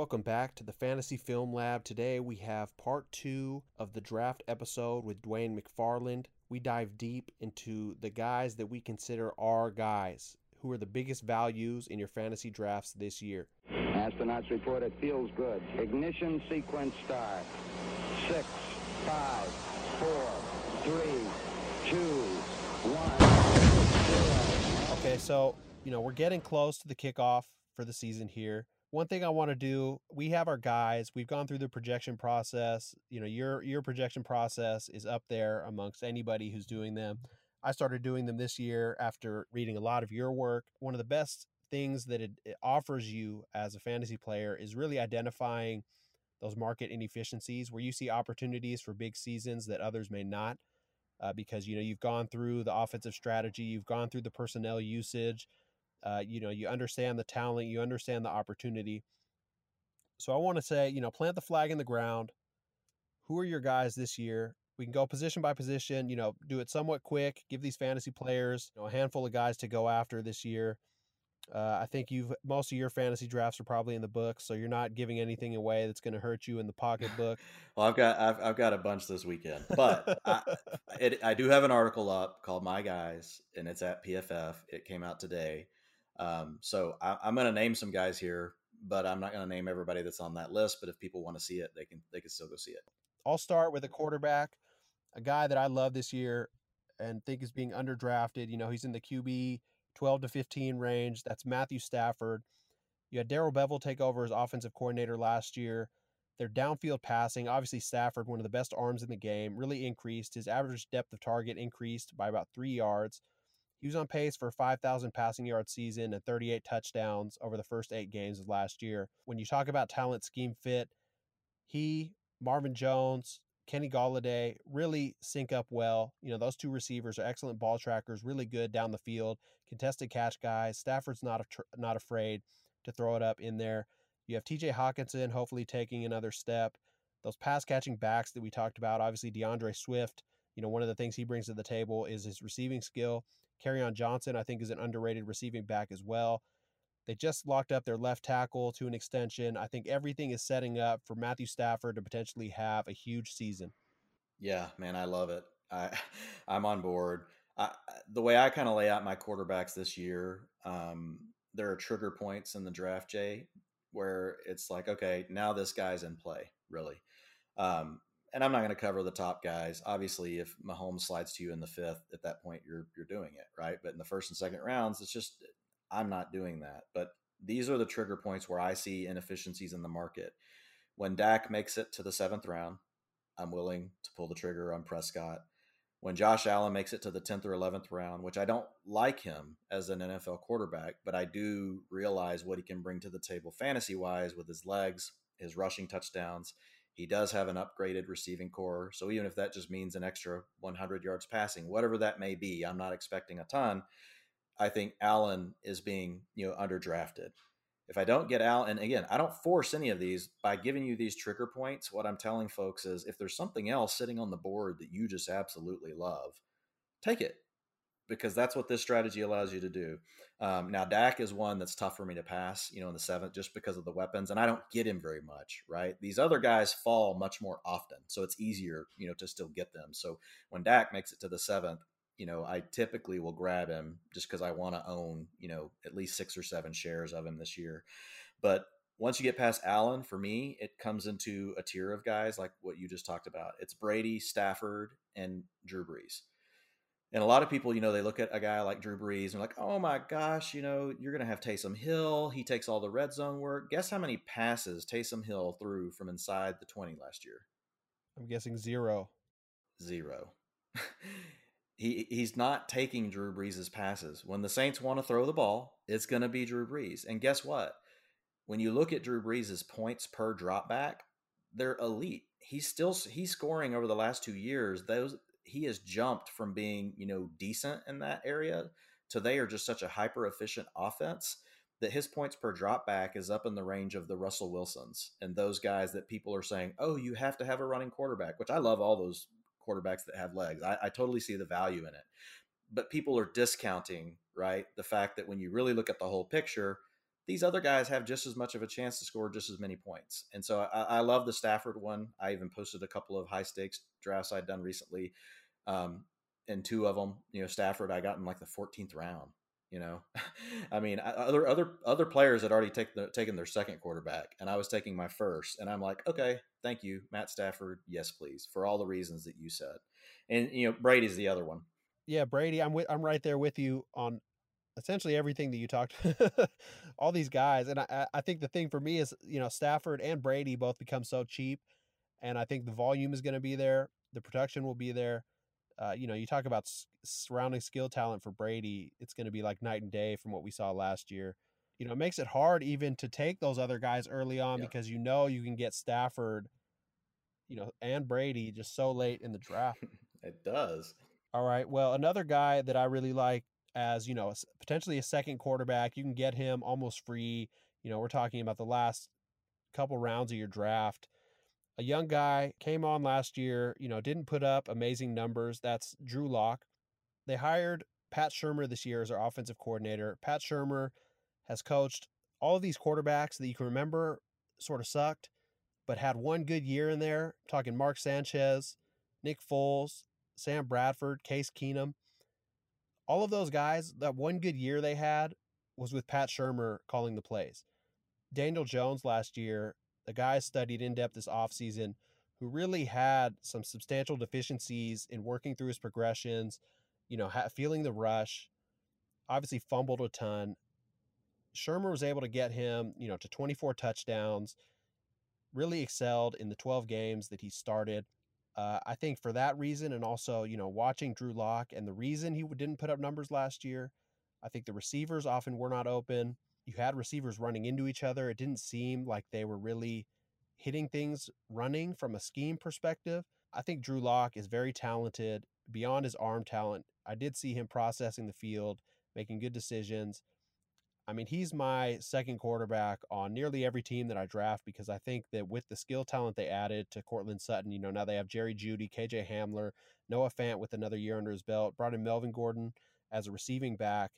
Welcome back to the Fantasy Film Lab. Today we have part two of the draft episode with Dwain McFarland. We dive deep into the guys that we consider our guys, who are the biggest values in your fantasy drafts this year. Astronauts report it feels good. Ignition sequence start. Six, five, four, three, two, one, zero. Okay, so, you know, we're getting close to the kickoff for the season here one thing I want to do, we have our guys. We've gone through the projection process. You know, your your projection process is up there amongst anybody who's doing them. I started doing them this year after reading a lot of your work. One of the best things that it, it offers you as a fantasy player is really identifying those market inefficiencies where you see opportunities for big seasons that others may not. Uh, because you know you've gone through the offensive strategy, you've gone through the personnel usage, uh, you know, you understand the talent, you understand the opportunity. So I want to say, you know, plant the flag in the ground. Who are your guys this year? We can go position by position, you know, do it somewhat quick, give these fantasy players you know, a handful of guys to go after this year. Uh, I think you've most of your fantasy drafts are probably in the book, so you're not giving anything away that's going to hurt you in the pocketbook. well, I've got I've, I've got a bunch this weekend, but I, it, I do have an article up called "My Guys," and it's at PFF. It came out today. Um, so I, am going to name some guys here, but I'm not going to name everybody that's on that list. But if people want to see it, they can they can still go see it. I'll start with a quarterback, a guy that I love this year and think is being underdrafted. You know, he's in the QB 12 to 15 range. That's Matthew Stafford. You had Darrell Bevell take over as offensive coordinator last year. Their downfield passing, obviously Stafford, one of the best arms in the game, really increased. His average depth of target increased by about three yards. He was on pace for 5,000 passing yard season and 38 touchdowns over the first eight games of last year. When you talk about talent scheme fit, he, Marvin Jones, Kenny Golladay really sync up well. You know, those two receivers are excellent ball trackers, really good down the field, contested catch guys. Stafford's not a, not afraid to throw it up in there. You have TJ Hockenson hopefully taking another step. Those pass catching backs that we talked about, obviously D'Andre Swift, you know, one of the things he brings to the table is his receiving skill. Kerryon Johnson, I think, is an underrated receiving back as well. They just locked up their left tackle to an extension. I think everything is setting up for Matthew Stafford to potentially have a huge season. Yeah, man, I love it. I I'm on board. I, the way I kind of lay out my quarterbacks this year, um, there are trigger points in the draft, Jay, where it's like, okay, now this guy's in play, really. Um, and I'm not going to cover the top guys. Obviously, if Mahomes slides to you in the fifth, at that point you're you're doing it right. But in the first and second rounds, it's just I'm not doing that. But these are the trigger points where I see inefficiencies in the market. When Dak makes it to the seventh round, I'm willing to pull the trigger on Prescott. When Josh Allen makes it to the 10th or 11th round, which I don't like him as an NFL quarterback, but I do realize what he can bring to the table fantasy wise with his legs, his rushing touchdowns, he does have an upgraded receiving core. So even if that just means an extra 100 yards passing, whatever that may be, I'm not expecting a ton. I think Allen is being, you know, underdrafted. If I don't get Allen, and again, I don't force any of these by giving you these trigger points. What I'm telling folks is if there's something else sitting on the board that you just absolutely love, take it because that's what this strategy allows you to do. Um, now, Dak is one that's tough for me to pass, you know, in the seventh, just because of the weapons, and I don't get him very much, right? These other guys fall much more often, so it's easier, you know, to still get them. So when Dak makes it to the seventh, you know, I typically will grab him just because I want to own, you know, at least six or seven shares of him this year. But once you get past Allen, for me, it comes into a tier of guys like what you just talked about. It's Brady, Stafford, and Drew Brees and a lot of people, you know, they look at a guy like Drew Brees and like, oh my gosh, you know, you're going to have Taysom Hill. He takes all the red zone work. Guess how many passes Taysom Hill threw from inside the 20 last year? I'm guessing zero. Zero. he he's not taking Drew Brees's passes. When the Saints want to throw the ball, it's going to be Drew Brees. And guess what? When you look at Drew Brees's points per dropback, they're elite. He's still he's scoring over the last two years. Those he has jumped from being you know decent in that area to they are just such a hyper efficient offense that his points per drop back is up in the range of the Russell Wilsons and those guys that people are saying, oh, you have to have a running quarterback, which I love all those quarterbacks that have legs. I, I totally see the value in it. But people are discounting, right? The fact that when you really look at the whole picture, these other guys have just as much of a chance to score just as many points. And so I, I love the Stafford one. I even posted a couple of high stakes drafts I'd done recently. Um, and two of them, you know, Stafford, I got in like the 14th round. You know, I mean, other other other players had already taken taken their second quarterback, and I was taking my first, and I'm like, okay, thank you, Matt Stafford, yes, please, for all the reasons that you said, and you know, Brady's the other one. Yeah, Brady, I'm with, I'm right there with you on essentially everything that you talked all these guys and I, I think the thing for me is you know stafford and brady both become so cheap and i think the volume is going to be there the production will be there uh, you know you talk about surrounding skill talent for brady it's going to be like night and day from what we saw last year you know it makes it hard even to take those other guys early on yeah. because you know you can get stafford you know and brady just so late in the draft it does all right well another guy that i really like as you know potentially a second quarterback. You can get him almost free. You know, we're talking about the last couple rounds of your draft. A young guy came on last year. You know, didn't put up amazing numbers. That's Drew Lock. They hired Pat Shurmur this year as our offensive coordinator. Pat Shurmur has coached all of these quarterbacks that you can remember sort of sucked, but had one good year in there. I'm talking Mark Sanchez, Nick Foles, Sam Bradford, Case Keenum all of those guys, that one good year they had was with Pat Shurmur calling the plays. Daniel Jones last year, the guy studied in depth this offseason who really had some substantial deficiencies in working through his progressions, you know, ha- feeling the rush, obviously fumbled a ton. Shurmur was able to get him, you know, to 24 touchdowns, really excelled in the 12 games that he started. Uh, I think for that reason, and also you know watching Drew Lock and the reason he didn't put up numbers last year, I think the receivers often were not open. You had receivers running into each other. It didn't seem like they were really hitting things running from a scheme perspective. I think Drew Lock is very talented beyond his arm talent. I did see him processing the field, making good decisions. I mean, he's my second quarterback on nearly every team that I draft because I think that with the skill talent they added to Courtland Sutton, you know, now they have Jerry Jeudy, KJ Hamler, Noah Fant with another year under his belt, brought in Melvin Gordon as a receiving back.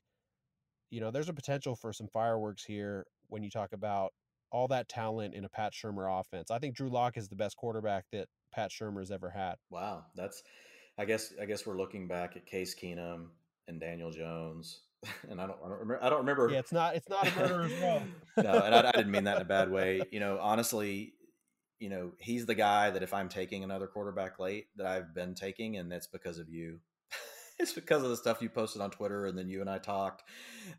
You know, there's a potential for some fireworks here when you talk about all that talent in a Pat Shurmur offense. I think Drew Lock is the best quarterback that Pat Shurmur's ever had. Wow, that's I guess I guess we're looking back at Case Keenum and Daniel Jones and I don't, I don't remember. I don't remember. Yeah, it's not. It's not a murderer's row. no, and I, I, didn't mean that in a bad way. You know, honestly, you know, he's the guy that if I'm taking another quarterback late, that I've been taking, and that's because of you. it's because of the stuff you posted on Twitter, and then you and I talked,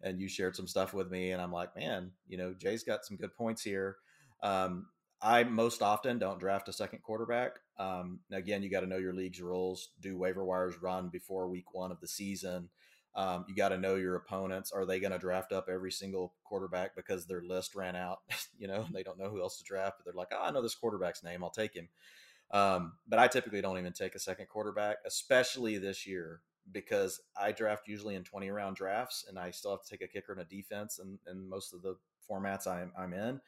and you shared some stuff with me, and I'm like, man, you know, Jay's got some good points here. Um, I most often don't draft a second quarterback. Um, again, you got to know your league's rules. Do waiver wires run before week one of the season? Um, you got to know your opponents. Are they going to draft up every single quarterback because their list ran out? you know, they don't know who else to draft, but they're like, oh, I know this quarterback's name. I'll take him. Um, but I typically don't even take a second quarterback, especially this year, because I draft usually in 20 round drafts and I still have to take a kicker and a defense and, and most of the formats I'm, I'm in.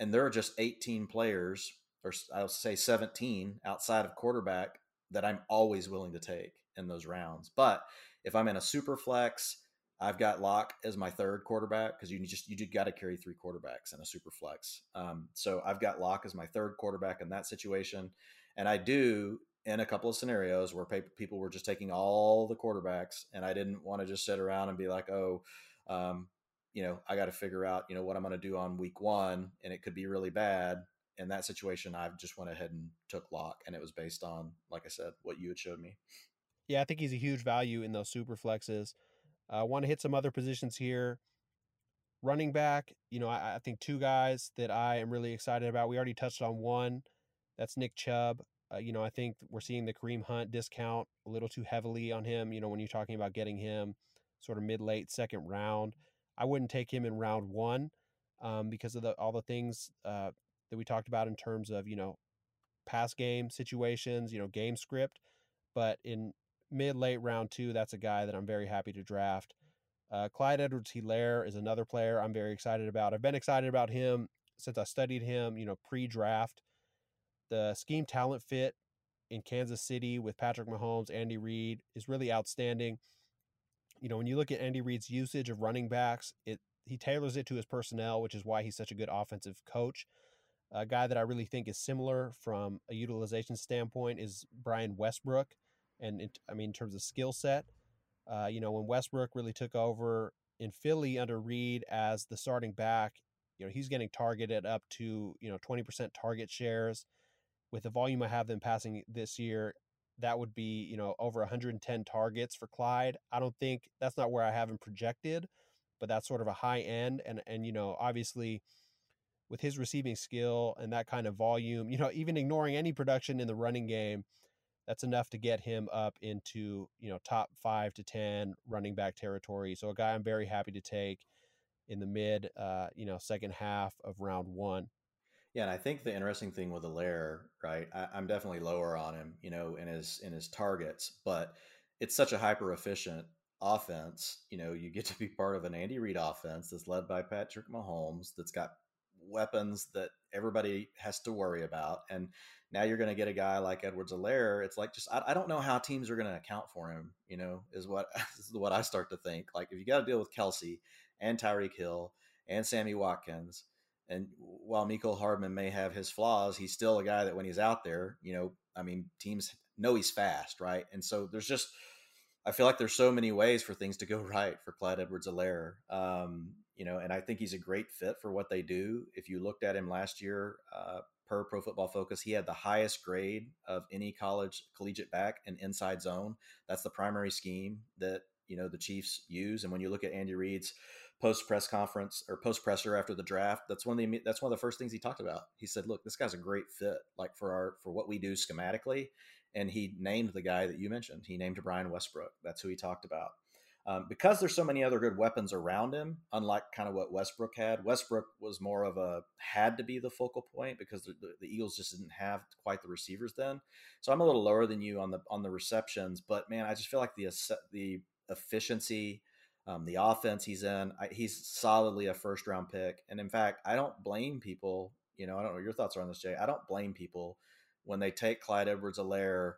And there are just 18 players, or I'll say 17 outside of quarterback that I'm always willing to take in those rounds. But if I'm in a super flex, I've got Lock as my third quarterback because you just you got to carry three quarterbacks in a super flex. Um, so I've got Lock as my third quarterback in that situation, and I do in a couple of scenarios where people were just taking all the quarterbacks, and I didn't want to just sit around and be like, oh, um, you know, I got to figure out you know what I'm going to do on week one, and it could be really bad. In that situation, I just went ahead and took Lock, and it was based on, like I said, what you had showed me. Yeah, I think he's a huge value in those super flexes. I uh, want to hit some other positions here. Running back, you know, I, I, think two guys that I am really excited about. We already touched on one. That's Nick Chubb. Uh, you know, I think we're seeing the Kareem Hunt discount a little too heavily on him. You know, when you're talking about getting him sort of mid late second round, I wouldn't take him in round one um, because of the all the things uh, that we talked about in terms of you know pass game situations, you know, game script. But in mid late round two, that's a guy that I'm very happy to draft. Uh, Clyde Edwards Helaire is another player I'm very excited about. I've been excited about him since I studied him, you know, pre draft. The scheme talent fit in Kansas City with Patrick Mahomes, Andy Reid is really outstanding. You know, when you look at Andy Reid's usage of running backs, it he tailors it to his personnel, which is why he's such a good offensive coach. A guy that I really think is similar from a utilization standpoint is Brian Westbrook, and I mean in terms of skill set, uh, you know when Westbrook really took over in Philly under Reid as the starting back, you know he's getting targeted up to you know twenty percent target shares. With the volume I have them passing this year, that would be you know over 110 targets for Clyde. I don't think that's not where I have him projected, but that's sort of a high end, and and you know obviously with his receiving skill and that kind of volume, you know, even ignoring any production in the running game, that's enough to get him up into, you know, top five to 10 running back territory. So a guy I'm very happy to take in the mid, uh, you know, second half of round one. Yeah, and I think the interesting thing with Helaire, right? I, I'm definitely lower on him, you know, in his in his targets, but it's such a hyper efficient offense. You know, you get to be part of an Andy Reid offense that's led by Patrick Mahomes, that's got weapons that everybody has to worry about. And now you're going to get a guy like Edwards Helaire. It's like just I, I don't know how teams are going to account for him. You know, is what is what I start to think. Like if you got to deal with Kelce and Tyreek Hill and Sammy Watkins, and while Mecole Hardman may have his flaws, he's still a guy that when he's out there, you know, I mean, teams know he's fast, right? And so there's just I feel like there's so many ways for things to go right for Clyde Edwards Helaire. Um, you know, and I think he's a great fit for what they do. If you looked at him last year, uh, per Pro Football Focus, he had the highest grade of any college collegiate back in inside zone. That's the primary scheme that you know the Chiefs use. And when you look at Andy Reid's post press conference or post presser after the draft, that's one of the that's one of the first things he talked about. He said, "Look, this guy's a great fit, like for our for what we do schematically." And he named the guy that you mentioned. He named Brian Westbrook. That's who he talked about um, because there's so many other good weapons around him, unlike kind of what Westbrook had. Westbrook was more of a had to be the focal point because the, the, Eagles just didn't have quite the receivers then. So I'm a little lower than you on the on the receptions, but man, I just feel like the the efficiency, um, the offense he's in, I, he's solidly a first round pick. And in fact, I don't blame people. You know, I don't know your thoughts are on this, Jay. I don't blame people when they take Clyde Edwards-Helaire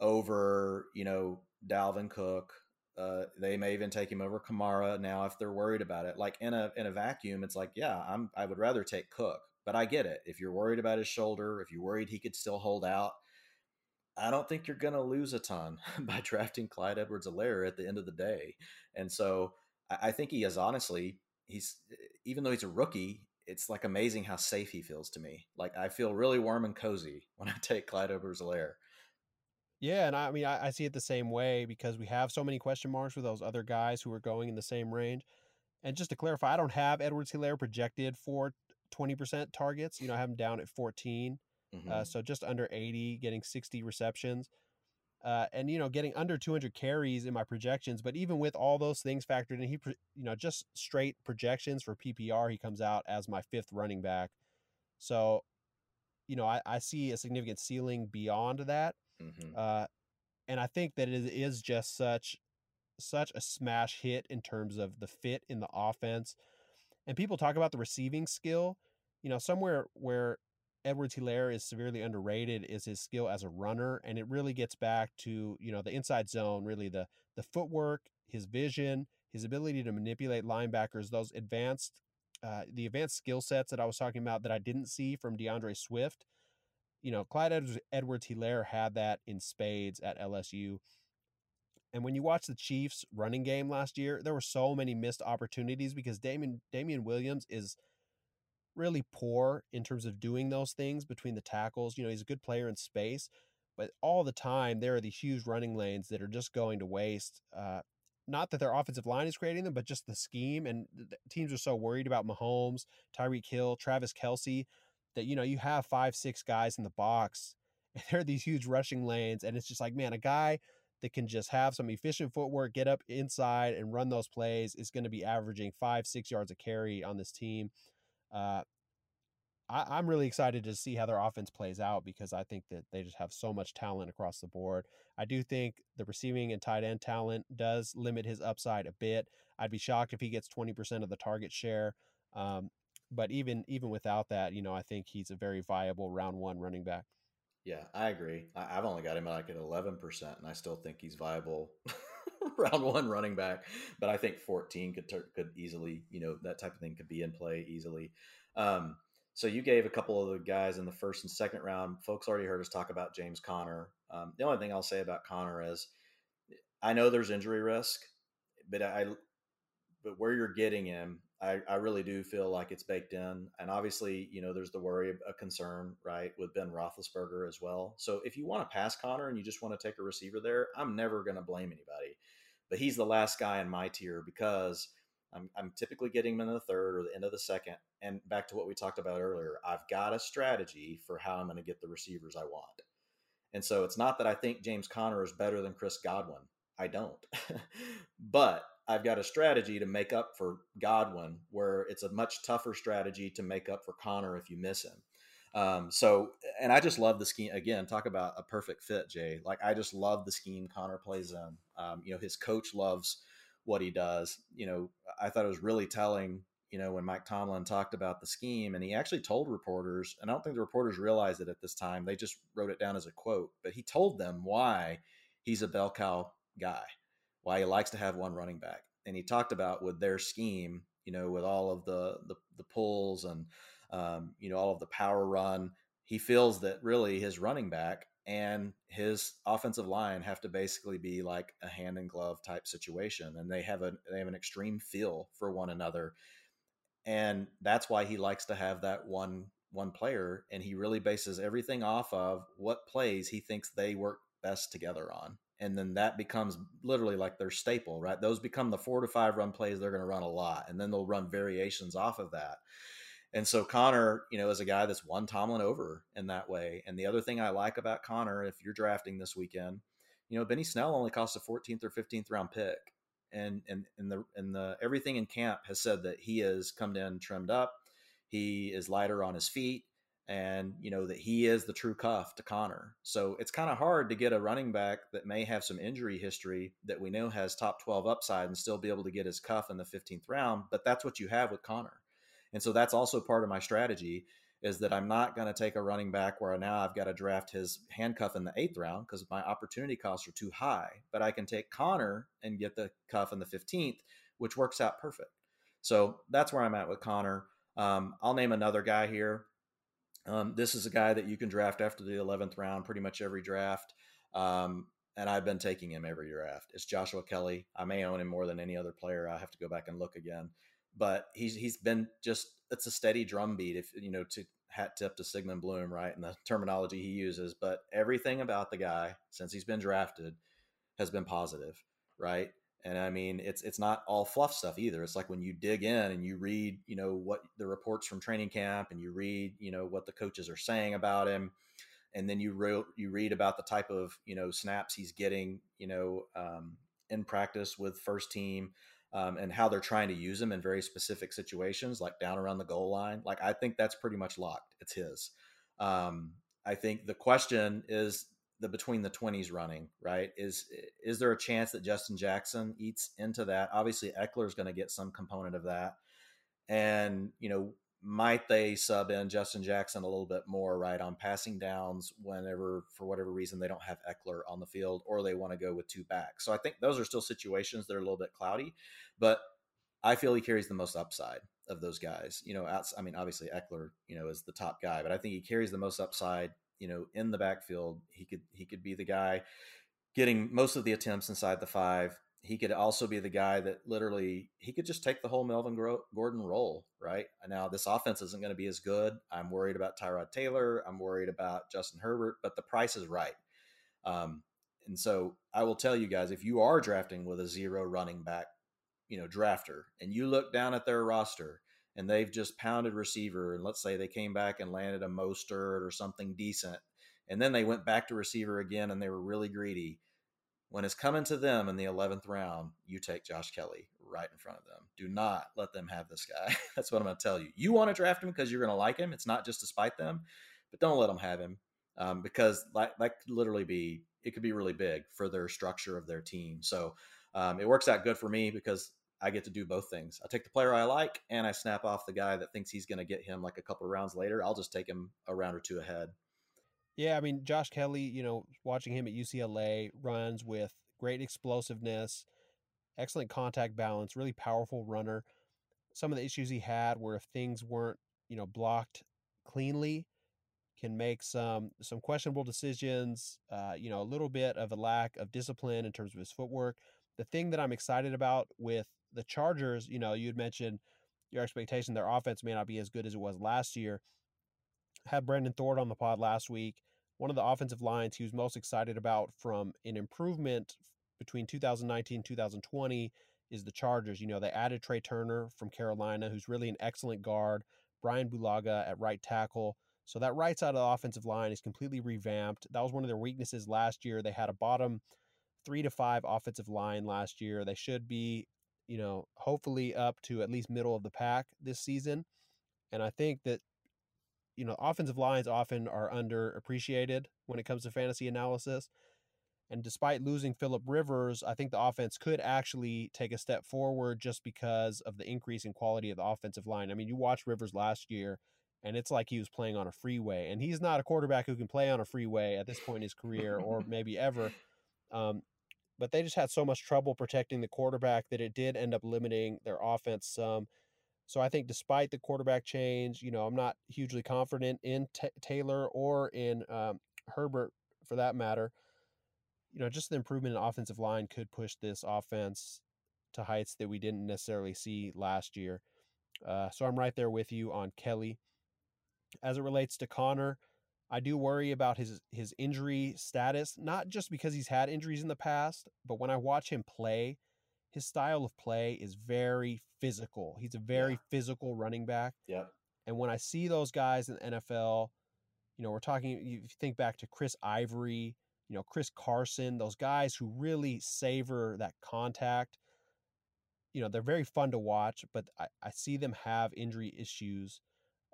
over, you know, Dalvin Cook uh, they may even take him over Kamara now if they're worried about it. Like in a in a vacuum, it's like, yeah, I'm I would rather take Cook, but I get it. If you're worried about his shoulder, if you're worried he could still hold out, I don't think you're going to lose a ton by drafting Clyde Edwards-Helaire at the end of the day. And so I, think he is honestly he's eh, even though he's a rookie, it's like amazing how safe he feels to me. Like I feel really warm and cozy when I take Clyde Edwards-Helaire. Yeah, and I mean, I, I see it the same way because we have so many question marks with those other guys who are going in the same range. And just to clarify, I don't have Edwards Helaire projected for 20% targets. You know, I have him down at 14. Mm-hmm. Uh, so just under 80, getting 60 receptions. Uh, and, you know, getting under 200 carries in my projections. But even with all those things factored in, he, you know, just straight projections for PPR, he comes out as my fifth running back. So, you know, I, I see a significant ceiling beyond that. Mm-hmm. Uh, and I think that it is just such such a smash hit in terms of the fit in the offense. And people talk about the receiving skill. You know, somewhere where Edwards Helaire is severely underrated is his skill as a runner, and it really gets back to you know the inside zone, really the the footwork, his vision, his ability to manipulate linebackers, those advanced, uh, the advanced skill sets that I was talking about that I didn't see from D'Andre Swift you know, Clyde Edwards Helaire had that in spades at LSU. And when you watch the Chiefs running game last year, there were so many missed opportunities because Damien Damien Williams is really poor in terms of doing those things between the tackles. You know, he's a good player in space, but all the time there are these huge running lanes that are just going to waste. Uh, not that their offensive line is creating them, but just the scheme. And teams are so worried about Mahomes, Tyreek Hill, Travis Kelce that you know you have five six guys in the box and there are these huge rushing lanes and it's just like man a guy that can just have some efficient footwork get up inside and run those plays is going to be averaging five six yards a carry on this team uh, I, am really excited to see how their offense plays out because I think that they just have so much talent across the board. I do think the receiving and tight end talent does limit his upside a bit. I'd be shocked if he gets 20% of the target share. Um, but even even without that, you know, I think he's a very viable round one running back. Yeah, I agree. I, have only got him at like at eleven percent, and I still think he's viable round one running back, but I think 14 could could easily, you know, that type of thing could be in play easily. Um, so you gave a couple of the guys in the first and second round. Folks already heard us talk about James Conner. Um, the only thing I'll say about Conner is, I know there's injury risk, but I, but where you're getting him, I, I really do feel like it's baked in. And obviously, you know, there's the worry, a concern, right, with Ben Roethlisberger as well. So if you want to pass Conner and you just want to take a receiver there, I'm never going to blame anybody. But he's the last guy in my tier because I'm, I'm typically getting him in the third or the end of the second. And back to what we talked about earlier, I've got a strategy for how I'm going to get the receivers I want. And so it's not that I think James Conner is better than Chris Godwin. I don't. but I've got a strategy to make up for Godwin, where it's a much tougher strategy to make up for Conner if you miss him. Um, so, and I just love the scheme. Again, talk about a perfect fit, Jay. Like I just love the scheme Conner plays in. Um, you know, his coach loves what he does. You know, I thought it was really telling. You know, when Mike Tomlin talked about the scheme, and he actually told reporters, and I don't think the reporters realized it at this time. They just wrote it down as a quote, but he told them why he's a bell cow guy why he likes to have one running back. And he talked about with their scheme, you know, with all of the the, the pulls and um, you know all of the power run, he feels that really his running back and his offensive line have to basically be like a hand and glove type situation, and they have a they have an extreme feel for one another, and that's why he likes to have that one one player, and he really bases everything off of what plays he thinks they work best together on and then that becomes literally like their staple, right? Those become the four to five run plays they're going to run a lot, and then they'll run variations off of that. And so Conner, you know, is a guy that's won Tomlin over in that way. And the other thing I like about Conner, if you're drafting this weekend, you know, Benny Snell only costs a 14th or 15th round pick. And and and the and the everything in camp has said that he has come in trimmed up. He is lighter on his feet and you know that he is the true cuff to Conner. So it's kind of hard to get a running back that may have some injury history that we know has top 12 upside and still be able to get his cuff in the 15th round, but that's what you have with Conner. And so that's also part of my strategy is that I'm not going to take a running back where now I've got to draft his handcuff in the 8th round because my opportunity costs are too high, but I can take Conner and get the cuff in the 15th, which works out perfect. So that's where I'm at with Conner. Um, I'll name another guy here um, this is a guy that you can draft after the 11th round, pretty much every draft. Um, and I've been taking him every draft. It's Joshua Kelley. I may own him more than any other player. I have to go back and look again, but he's he's been just it's a steady drumbeat. If you know to hat tip to Sigmund Bloom, right, and the terminology he uses. But everything about the guy since he's been drafted has been positive, right? And I mean, it's it's not all fluff stuff either. It's like when you dig in and you read, you know, what the reports from training camp, and you read, you know, what the coaches are saying about him, and then you wrote you read about the type of you know snaps he's getting, you know, um, in practice with first team, um, and how they're trying to use him in very specific situations, like down around the goal line. Like I think that's pretty much locked. It's his. Um, I think the question is the between the 20s running, right? Is is there a chance that Justin Jackson eats into that? Obviously, Ekeler is going to get some component of that, and you know, might they sub in Justin Jackson a little bit more, right, on passing downs whenever, for whatever reason, they don't have Ekeler on the field, or they want to go with two backs. So I think those are still situations that are a little bit cloudy, but I feel he carries the most upside of those guys. You know, I mean, obviously Ekeler, you know, is the top guy, but I think he carries the most upside you know, in the backfield. He could he could be the guy getting most of the attempts inside the five. He could also be the guy that literally he could just take the whole Melvin Gordon role, right? Now this offense isn't going to be as good. I'm worried about Tyrod Taylor. I'm worried about Justin Herbert, but the price is right. Um, and so I will tell you guys, if you are drafting with a zero running back, you know, drafter, and you look down at their roster and they've just pounded receiver, and let's say they came back and landed a Mostert or something decent, and then they went back to receiver again and they were really greedy. When it's coming to them in the 11th round, you take Josh Kelley right in front of them. Do not let them have this guy. That's what I'm going to tell you. You want to draft him because you're going to like him. It's not just to spite them, but don't let them have him um, because that, that could literally be, it could be really big for their structure of their team. So um, it works out good for me because I get to do both things. I take the player I like and I snap off the guy that thinks he's going to get him like a couple of rounds later. I'll just take him a round or two ahead. Yeah, I mean Josh Kelley, you know, watching him at UCLA runs with great explosiveness, excellent contact balance, really powerful runner. Some of the issues he had were if things weren't, you know, blocked cleanly, can make some some questionable decisions. Uh, you know, a little bit of a lack of discipline in terms of his footwork. The thing that I'm excited about with the Chargers, you know, you had mentioned your expectation their offense may not be as good as it was last year. Had Brandon Thorn on the pod last week. One of the offensive lines he was most excited about from an improvement between 2019 2020 is the Chargers. You know, they added Trai Turner from Carolina, who's really an excellent guard. Brian Bulaga at right tackle. So that right side of the offensive line is completely revamped. That was one of their weaknesses last year. They had a bottom three to five offensive line last year. They should be, you know, hopefully up to at least middle of the pack this season. And I think that, you know, offensive lines often are underappreciated when it comes to fantasy analysis. And despite losing Philip Rivers, I think the offense could actually take a step forward just because of the increase in quality of the offensive line. I mean, you watched Rivers last year and it's like he was playing on a freeway. And he's not a quarterback who can play on a freeway at this point in his career or maybe ever. Um, but they just had so much trouble protecting the quarterback that it did end up limiting their offense some. So I think despite the quarterback change, you know, I'm not hugely confident in T- Taylor or in um, Herbert for that matter. You know, just the improvement in offensive line could push this offense to heights that we didn't necessarily see last year. Uh, so I'm right there with you on Kelley. as it relates to Conner. I do worry about his his injury status, not just because he's had injuries in the past, but when I watch him play, his style of play is very physical. He's a very yeah. physical running back. Yep. And when I see those guys in the NFL, you know, we're talking if you think back to Chris Ivory, you know, Chris Carson, those guys who really savor that contact. You know, they're very fun to watch, but I, I see them have injury issues.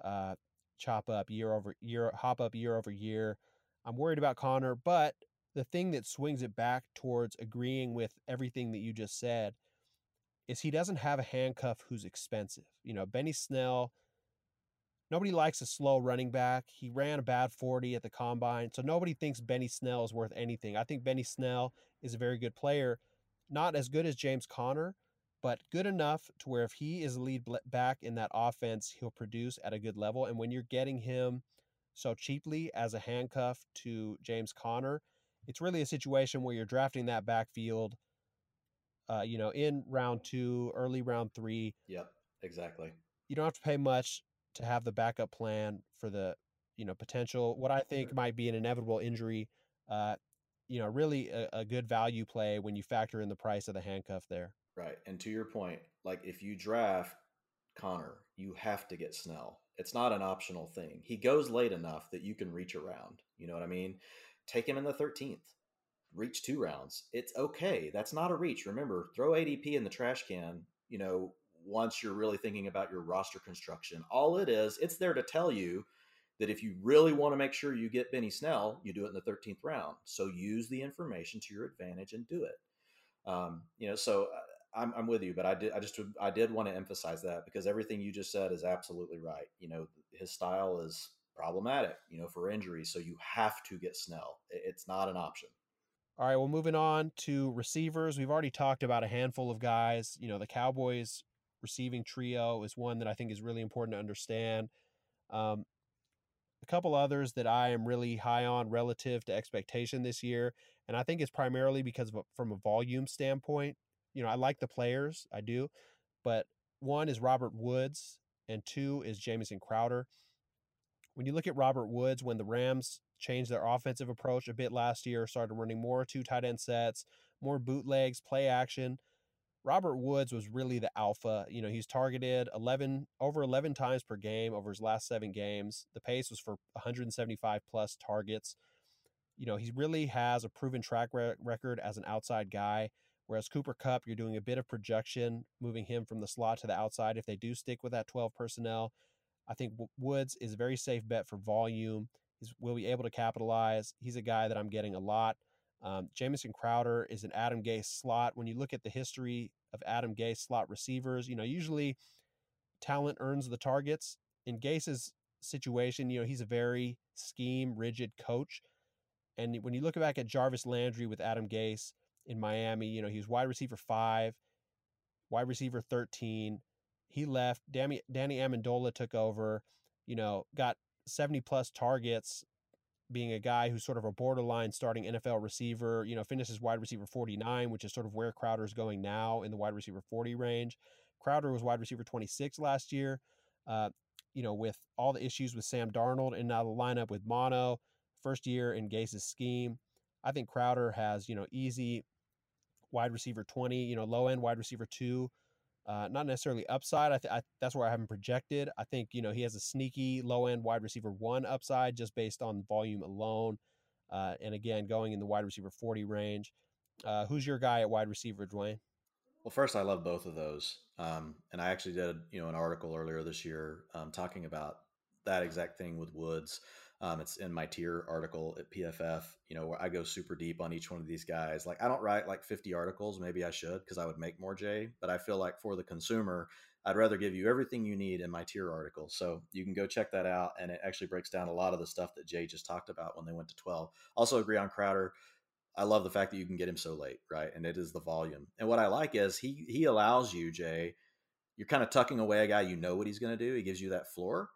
Uh, chop up year over year, hop up year over year. I'm worried about Conner, but the thing that swings it back towards agreeing with everything that you just said is he doesn't have a handcuff who's expensive. You know, Benny Snell, nobody likes a slow running back. He ran a bad 40 at the combine, so nobody thinks Benny Snell is worth anything. I think Benny Snell is a very good player, not as good as James Conner, but good enough to where if he is lead back in that offense, he'll produce at a good level. And when you're getting him so cheaply as a handcuff to James Conner, it's really a situation where you're drafting that backfield, uh, you know, in round two, early round three. Yep, exactly. You don't have to pay much to have the backup plan for the, you know, potential what I think might be an inevitable injury. Uh, you know, really a, a good value play when you factor in the price of the handcuff there. Right. And to your point, like if you draft Conner, you have to get Snell. It's not an optional thing. He goes late enough that you can reach around. You know what I mean? Take him in the 13th. Reach two rounds. It's okay. That's not a reach. Remember, throw ADP in the trash can, you know, once you're really thinking about your roster construction. All it is, it's there to tell you that if you really want to make sure you get Benny Snell, you do it in the 13th round. So use the information to your advantage and do it. Um, you know, so uh, I'm, I'm with you, but I did I just I did want to emphasize that because everything you just said is absolutely right. You know, his style is problematic. You know, for injuries, so you have to get Snell. It's not an option. All right, well, moving on to receivers. We've already talked about a handful of guys. You know, the Cowboys receiving trio is one that I think is really important to understand. Um, a couple others that I am really high on relative to expectation this year, and I think it's primarily because of a, from a volume standpoint you know, I like the players, I do, but one is Robert Woods and two is Jamison Crowder. When you look at Robert Woods, when the Rams changed their offensive approach a bit last year, started running more two tight end sets, more bootlegs, play action. Robert Woods was really the alpha. You know, he's targeted 11 over 11 times per game over his last 7 games. The pace was for 175 plus targets. You know, he really has a proven track record as an outside guy. Whereas Cooper Kupp, you're doing a bit of projection, moving him from the slot to the outside. If they do stick with that 12 personnel, I think Woods is a very safe bet for volume. He's, will be able to capitalize. He's a guy that I'm getting a lot. Um, Jamison Crowder is an Adam Gase slot. When you look at the history of Adam Gase slot receivers, you know, usually talent earns the targets. In Gase's situation, you know, he's a very scheme rigid coach. And when you look back at Jarvis Landry with Adam Gase, in Miami. You know, he was wide receiver five, wide receiver 13. He left. Danny, Danny Amendola took over, you know, got 70 plus targets, being a guy who's sort of a borderline starting NFL receiver, you know, finishes wide receiver 49, which is sort of where Crowder's going now in the wide receiver 40 range. Crowder was wide receiver 26 last year. Uh, you know, with all the issues with Sam Darnold and now the lineup with Mono, first year in Gase's scheme, I think Crowder has, you know, easy wide receiver 20, you know, low end wide receiver two. Uh, not necessarily upside. I, th- I, that's where I haven't projected. I think you know he has a sneaky low end wide receiver one upside just based on volume alone, uh, and again going in the wide receiver forty range. Uh, who's your guy at wide receiver, Dwain? Well, first, I love both of those, um, and I actually did you know an article earlier this year um, talking about that exact thing with Woods. Um, it's in my tier article at PFF, you know, where I go super deep on each one of these guys. Like, I don't write like 50 articles. Maybe I should because I would make more, Jay. But I feel like for the consumer, I'd rather give you everything you need in my tier article. So you can go check that out. And it actually breaks down a lot of the stuff that Jay just talked about when they went to 12. Also, agree on Crowder. I love the fact that you can get him so late, right? And it is the volume. And what I like is he he allows you, Jay, you're kind of tucking away a guy you know what he's going to do. He gives you that floor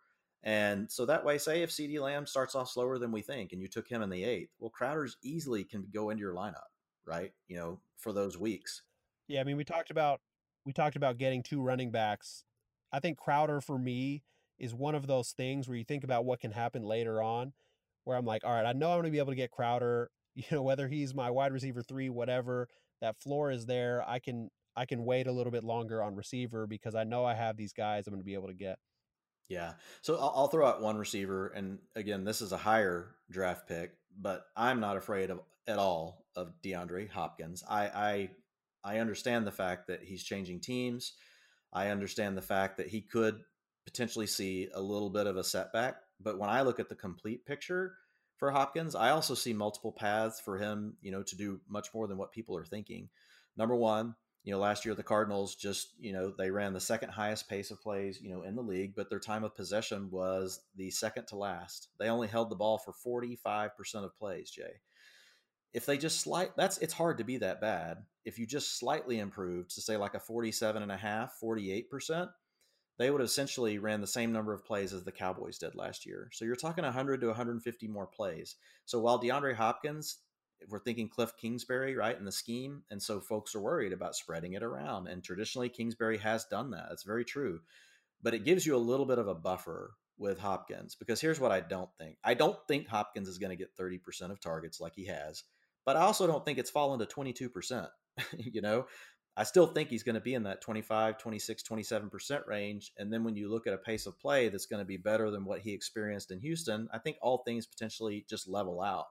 and so that way, say if CeeDee Lamb starts off slower than we think and you took him in the eighth, well, Crowder's easily can go into your lineup, right? You know, for those weeks. Yeah, I mean, we talked about we talked about getting two running backs. I think Crowder for me is one of those things where you think about what can happen later on, where I'm like, all right, I know I'm going to be able to get Crowder, you know, whether he's my wide receiver three, whatever, that floor is there. I can I can wait a little bit longer on receiver because I know I have these guys I'm going to be able to get. Yeah. So I'll, I'll, throw out one receiver, and again, this is a higher draft pick, but I'm not afraid of at all of DeAndre Hopkins. I I, I understand the fact that he's changing teams. I understand the fact that he could potentially see a little bit of a setback, but when I look at the complete picture for Hopkins, I also see multiple paths for him, you know, to do much more than what people are thinking. Number one, you know, last year the Cardinals just, you know, they ran the second highest pace of plays, you know, in the league, but their time of possession was the second to last. They only held the ball for 45% of plays, Jay. If they just slight that's it's hard to be that bad. If you just slightly improved to say like a 47 and a half, 48%, they would have essentially ran the same number of plays as the Cowboys did last year. So you're talking 100 to 150 more plays. So while DeAndre Hopkins we're thinking Cliff Kingsbury, right, in the scheme. And so folks are worried about spreading it around. And traditionally, Kingsbury has done that. That's very true. But it gives you a little bit of a buffer with Hopkins because here's what I don't think I don't think Hopkins is going to get 30% of targets like he has, but I also don't think it's fallen to 22%. you know, I still think he's going to be in that 25, 26, 27% range. And then when you look at a pace of play that's going to be better than what he experienced in Houston, I think all things potentially just level out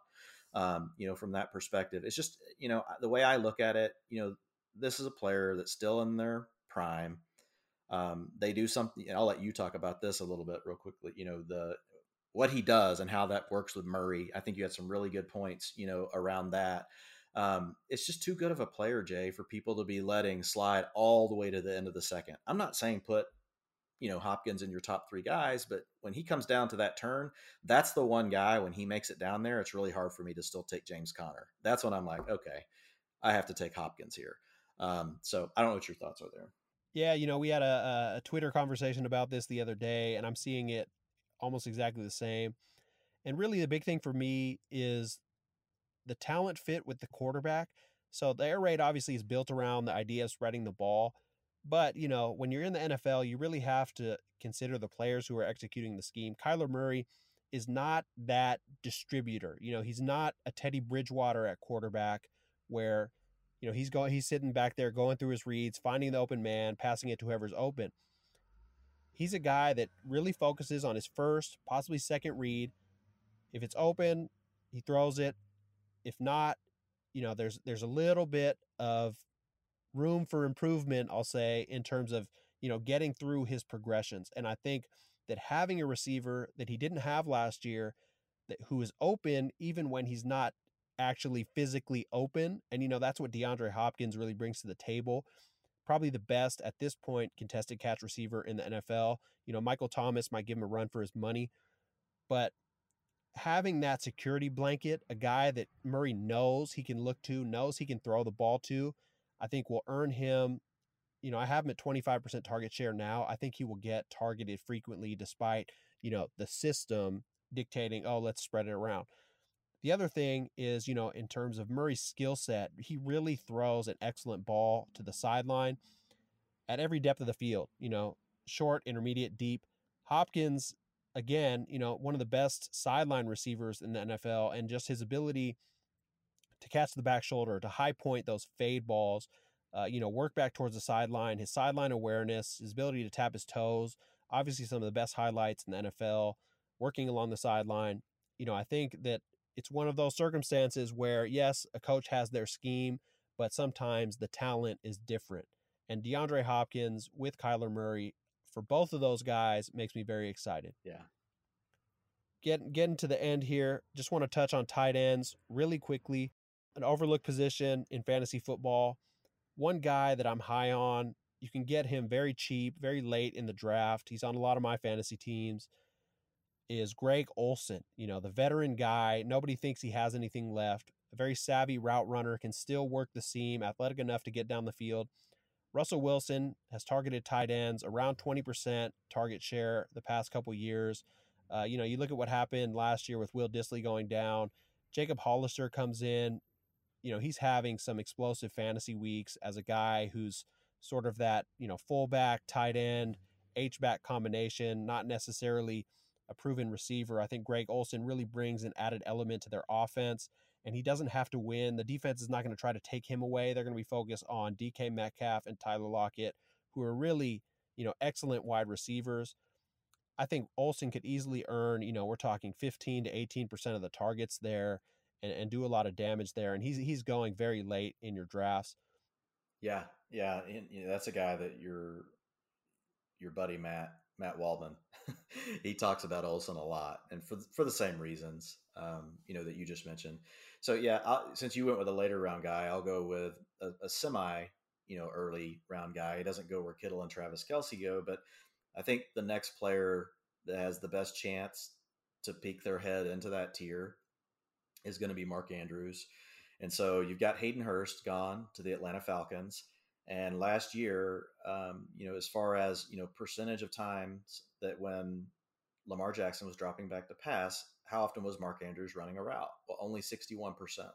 um, you know, from that perspective. It's just, you know, the way I look at it, you know, this is a player that's still in their prime. Um, they do something. I'll let you talk about this a little bit real quickly. You know, the what he does and how that works with Murray. I think you had some really good points, you know, around that. Um, it's just too good of a player, Jay, for people to be letting slide all the way to the end of the second. I'm not saying put you know Hopkins in your top three guys, but when he comes down to that turn, that's the one guy when he makes it down there, it's really hard for me to still take James Conner. That's when I'm like, okay, I have to take Hopkins here. Um, so I don't know what your thoughts are there. Yeah, you know, we had a, a Twitter conversation about this the other day, and I'm seeing it almost exactly the same. And really, the big thing for me is the talent fit with the quarterback. So the air raid obviously is built around the idea of spreading the ball. But, you know, when you're in the NFL, you really have to consider the players who are executing the scheme. Kyler Murray is not that distributor. You know, he's not a Teddy Bridgewater at quarterback where, you know, he's going he's sitting back there going through his reads, finding the open man, passing it to whoever's open. He's a guy that really focuses on his first, possibly second read. If it's open, he throws it. If not, you know, there's there's a little bit of room for improvement, I'll say, in terms of, you know, getting through his progressions. And I think that having a receiver that he didn't have last year, that who is open even when he's not actually physically open, and you know, that's what DeAndre Hopkins really brings to the table. Probably the best at this point contested catch receiver in the NFL. You know, Michael Thomas might give him a run for his money, but having that security blanket, a guy that Murray knows he can look to, knows he can throw the ball to, I think will earn him. You know, I have him at 25% target share now. I think he will get targeted frequently despite, you know, the system dictating, oh, let's spread it around. The other thing is, you know, in terms of Murray's skill set, he really throws an excellent ball to the sideline at every depth of the field, you know, short, intermediate, deep. Hopkins, again, you know, one of the best sideline receivers in the NFL, and just his ability to catch the back shoulder, to high point those fade balls, uh, you know, work back towards the sideline, his sideline awareness, his ability to tap his toes, obviously some of the best highlights in the NFL, working along the sideline. You know, I think that it's one of those circumstances where, yes, a coach has their scheme, but sometimes the talent is different. And DeAndre Hopkins with Kyler Murray, for both of those guys, makes me very excited. Yeah. Get, getting to the end here, just want to touch on tight ends really quickly. An overlooked position in fantasy football. One guy that I'm high on, you can get him very cheap, very late in the draft. He's on a lot of my fantasy teams is Greg Olsen, you know, the veteran guy. Nobody thinks he has anything left. A very savvy route runner, can still work the seam, athletic enough to get down the field. Russell Wilson has targeted tight ends around 20% target share the past couple years. Uh, you know, you look at what happened last year with Will Dissly going down. Jacob Hollister comes in. You know, he's having some explosive fantasy weeks as a guy who's sort of that, you know, fullback, tight end, H back combination, not necessarily – a proven receiver. I think Greg Olsen really brings an added element to their offense, and he doesn't have to win. The defense is not going to try to take him away. They're going to be focused on DK Metcalf and Tyler Lockett, who are really, you know, excellent wide receivers. I think Olsen could easily earn, you know, we're talking 15 to 18% of the targets there and, and do a lot of damage there. And he's he's going very late in your drafts. Yeah, yeah. And, you know, that's a guy that your your buddy Matt Matt Waldman. he talks about Olsen a lot, and for for the same reasons, um, you know, that you just mentioned. So yeah, I'll, since you went with a later round guy, I'll go with a, a, semi, you know, early round guy. He doesn't go where Kittle and Travis Kelce go, but I think the next player that has the best chance to peek their head into that tier is going to be Mark Andrews. And so you've got Hayden Hurst gone to the Atlanta Falcons. And last year, um, you know, as far as you know, percentage of times that when Lamar Jackson was dropping back to pass, how often was Mark Andrews running a route? Well, only sixty-one percent.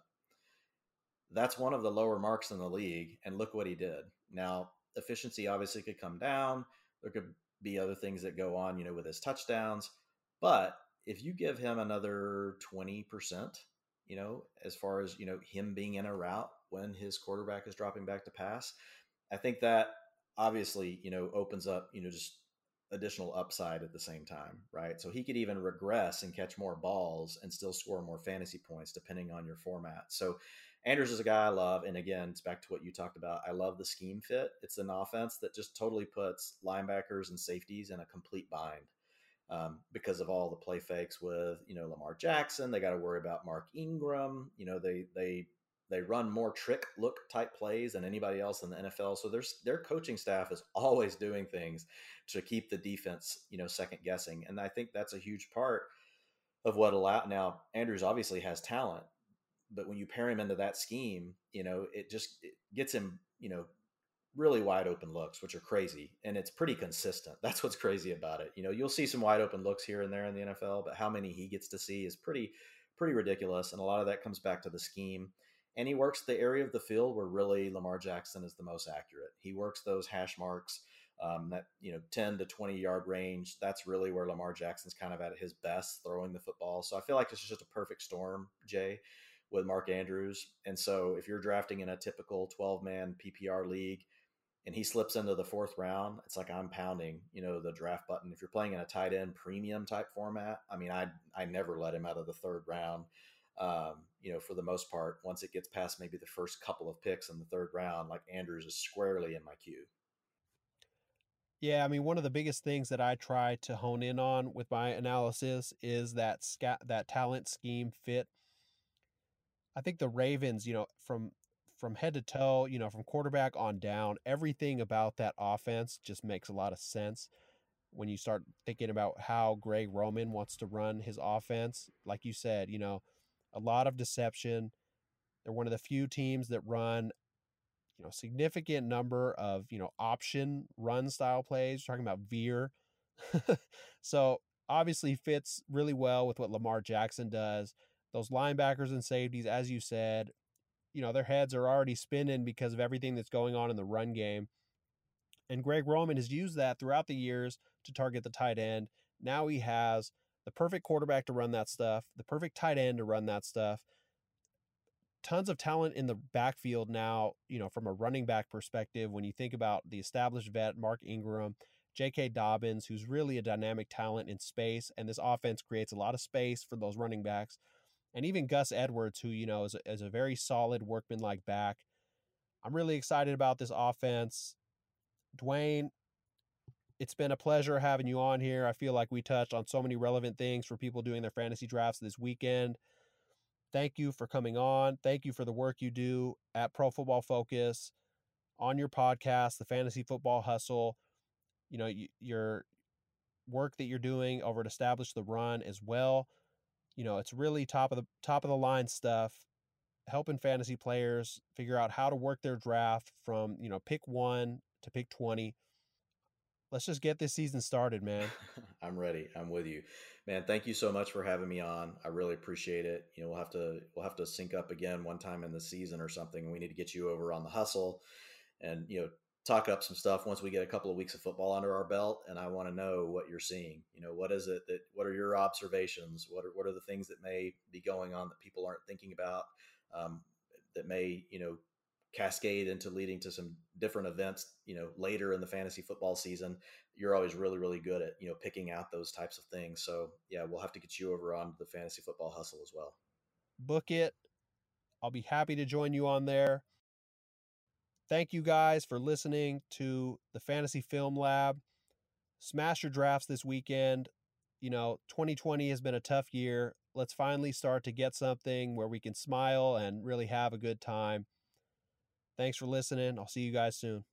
That's one of the lower marks in the league, and look what he did. Now, efficiency obviously could come down. There could be other things that go on, you know, with his touchdowns. But if you give him another twenty percent, you know, as far as you know, him being in a route when his quarterback is dropping back to pass, I think that obviously, you know, opens up, you know, just additional upside at the same time, right? So he could even regress and catch more balls and still score more fantasy points depending on your format. So Andrews is a guy I love. And again, it's back to what you talked about. I love the scheme fit. It's an offense that just totally puts linebackers and safeties in a complete bind. Um, because of all the play fakes with you know Lamar Jackson, they got to worry about Mark Ingram. You know they they they run more trick look type plays than anybody else in the NFL. So there's their coaching staff is always doing things to keep the defense, you know, second guessing. And I think that's a huge part of what allow now Andrews obviously has talent, but when you pair him into that scheme, you know, it just it gets him, you know, really wide open looks, which are crazy. And it's pretty consistent. That's what's crazy about it. You know, you'll see some wide open looks here and there in the NFL, but how many he gets to see is pretty pretty ridiculous. And a lot of that comes back to the scheme and he works the area of the field where really Lamar Jackson is the most accurate. He works those hash marks, um, that you know, ten to twenty yard range. That's really where Lamar Jackson's kind of at his best throwing the football. So I feel like it's just a perfect storm, Jay, with Mark Andrews. And so if you're drafting in a typical twelve man PPR league. And he slips into the fourth round. It's like I'm pounding, you know, the draft button. If you're playing in a tight end premium type format, I mean, I I never let him out of the third round um, you know, for the most part, once it gets past maybe the first couple of picks in the third round, like Andrews is squarely in my queue. Yeah, I mean, one of the biggest things that I try to hone in on with my analysis is that scat that talent scheme fit. I think the Ravens, you know, from from head to toe, you know, from quarterback on down, everything about that offense just makes a lot of sense. when you start thinking about how Greg Roman wants to run his offense. Like you said, you know, a lot of deception. They're one of the few teams that run, you know, significant number of, you know, option run style plays. We're talking about veer. so obviously fits really well with what Lamar Jackson does. Those linebackers and safeties, as you said, you know, their heads are already spinning because of everything that's going on in the run game. And Greg Roman has used that throughout the years to target the tight end. Now he has the perfect quarterback to run that stuff, the perfect tight end to run that stuff. Tons of talent in the backfield now, you know, from a running back perspective. When you think about the established vet, Mark Ingram, J.K. Dobbins, who's really a dynamic talent in space, and this offense creates a lot of space for those running backs. And even Gus Edwards, who, you know, is a, is a very solid workman-like back. I'm really excited about this offense. Dwain, it's been a pleasure having you on here. I feel like we touched on so many relevant things for people doing their fantasy drafts this weekend. Thank you for coming on. Thank you for the work you do at Pro Football Focus on your podcast, the Fantasy Football Hustle. You know, your work that you're doing over at Establish the Run as well. You know, it's really top of the top of the line stuff, helping fantasy players figure out how to work their draft from, you know, pick 1 to pick 20 let's just get this season started, man. I'm ready. I'm with you, man. Thank you so much for having me on. I really appreciate it. You know, we'll have to we'll have to sync up again one time in the season or something. We need to get you over on the hustle, and you know, talk up some stuff once we get a couple of weeks of football under our belt. And I want to know what you're seeing. You know, what is it that what are your observations? What are what are the things that may be going on that people aren't thinking about? Um, that may you know cascade into leading to some different events you know later in the fantasy football season you're always really really good at you know picking out those types of things so yeah we'll have to get you over on the fantasy football hustle as well book it i'll be happy to join you on there thank you guys for listening to the fantasy film lab smash your drafts this weekend you know 2020 has been a tough year let's finally start to get something where we can smile and really have a good time Thanks for listening. I'll see you guys soon.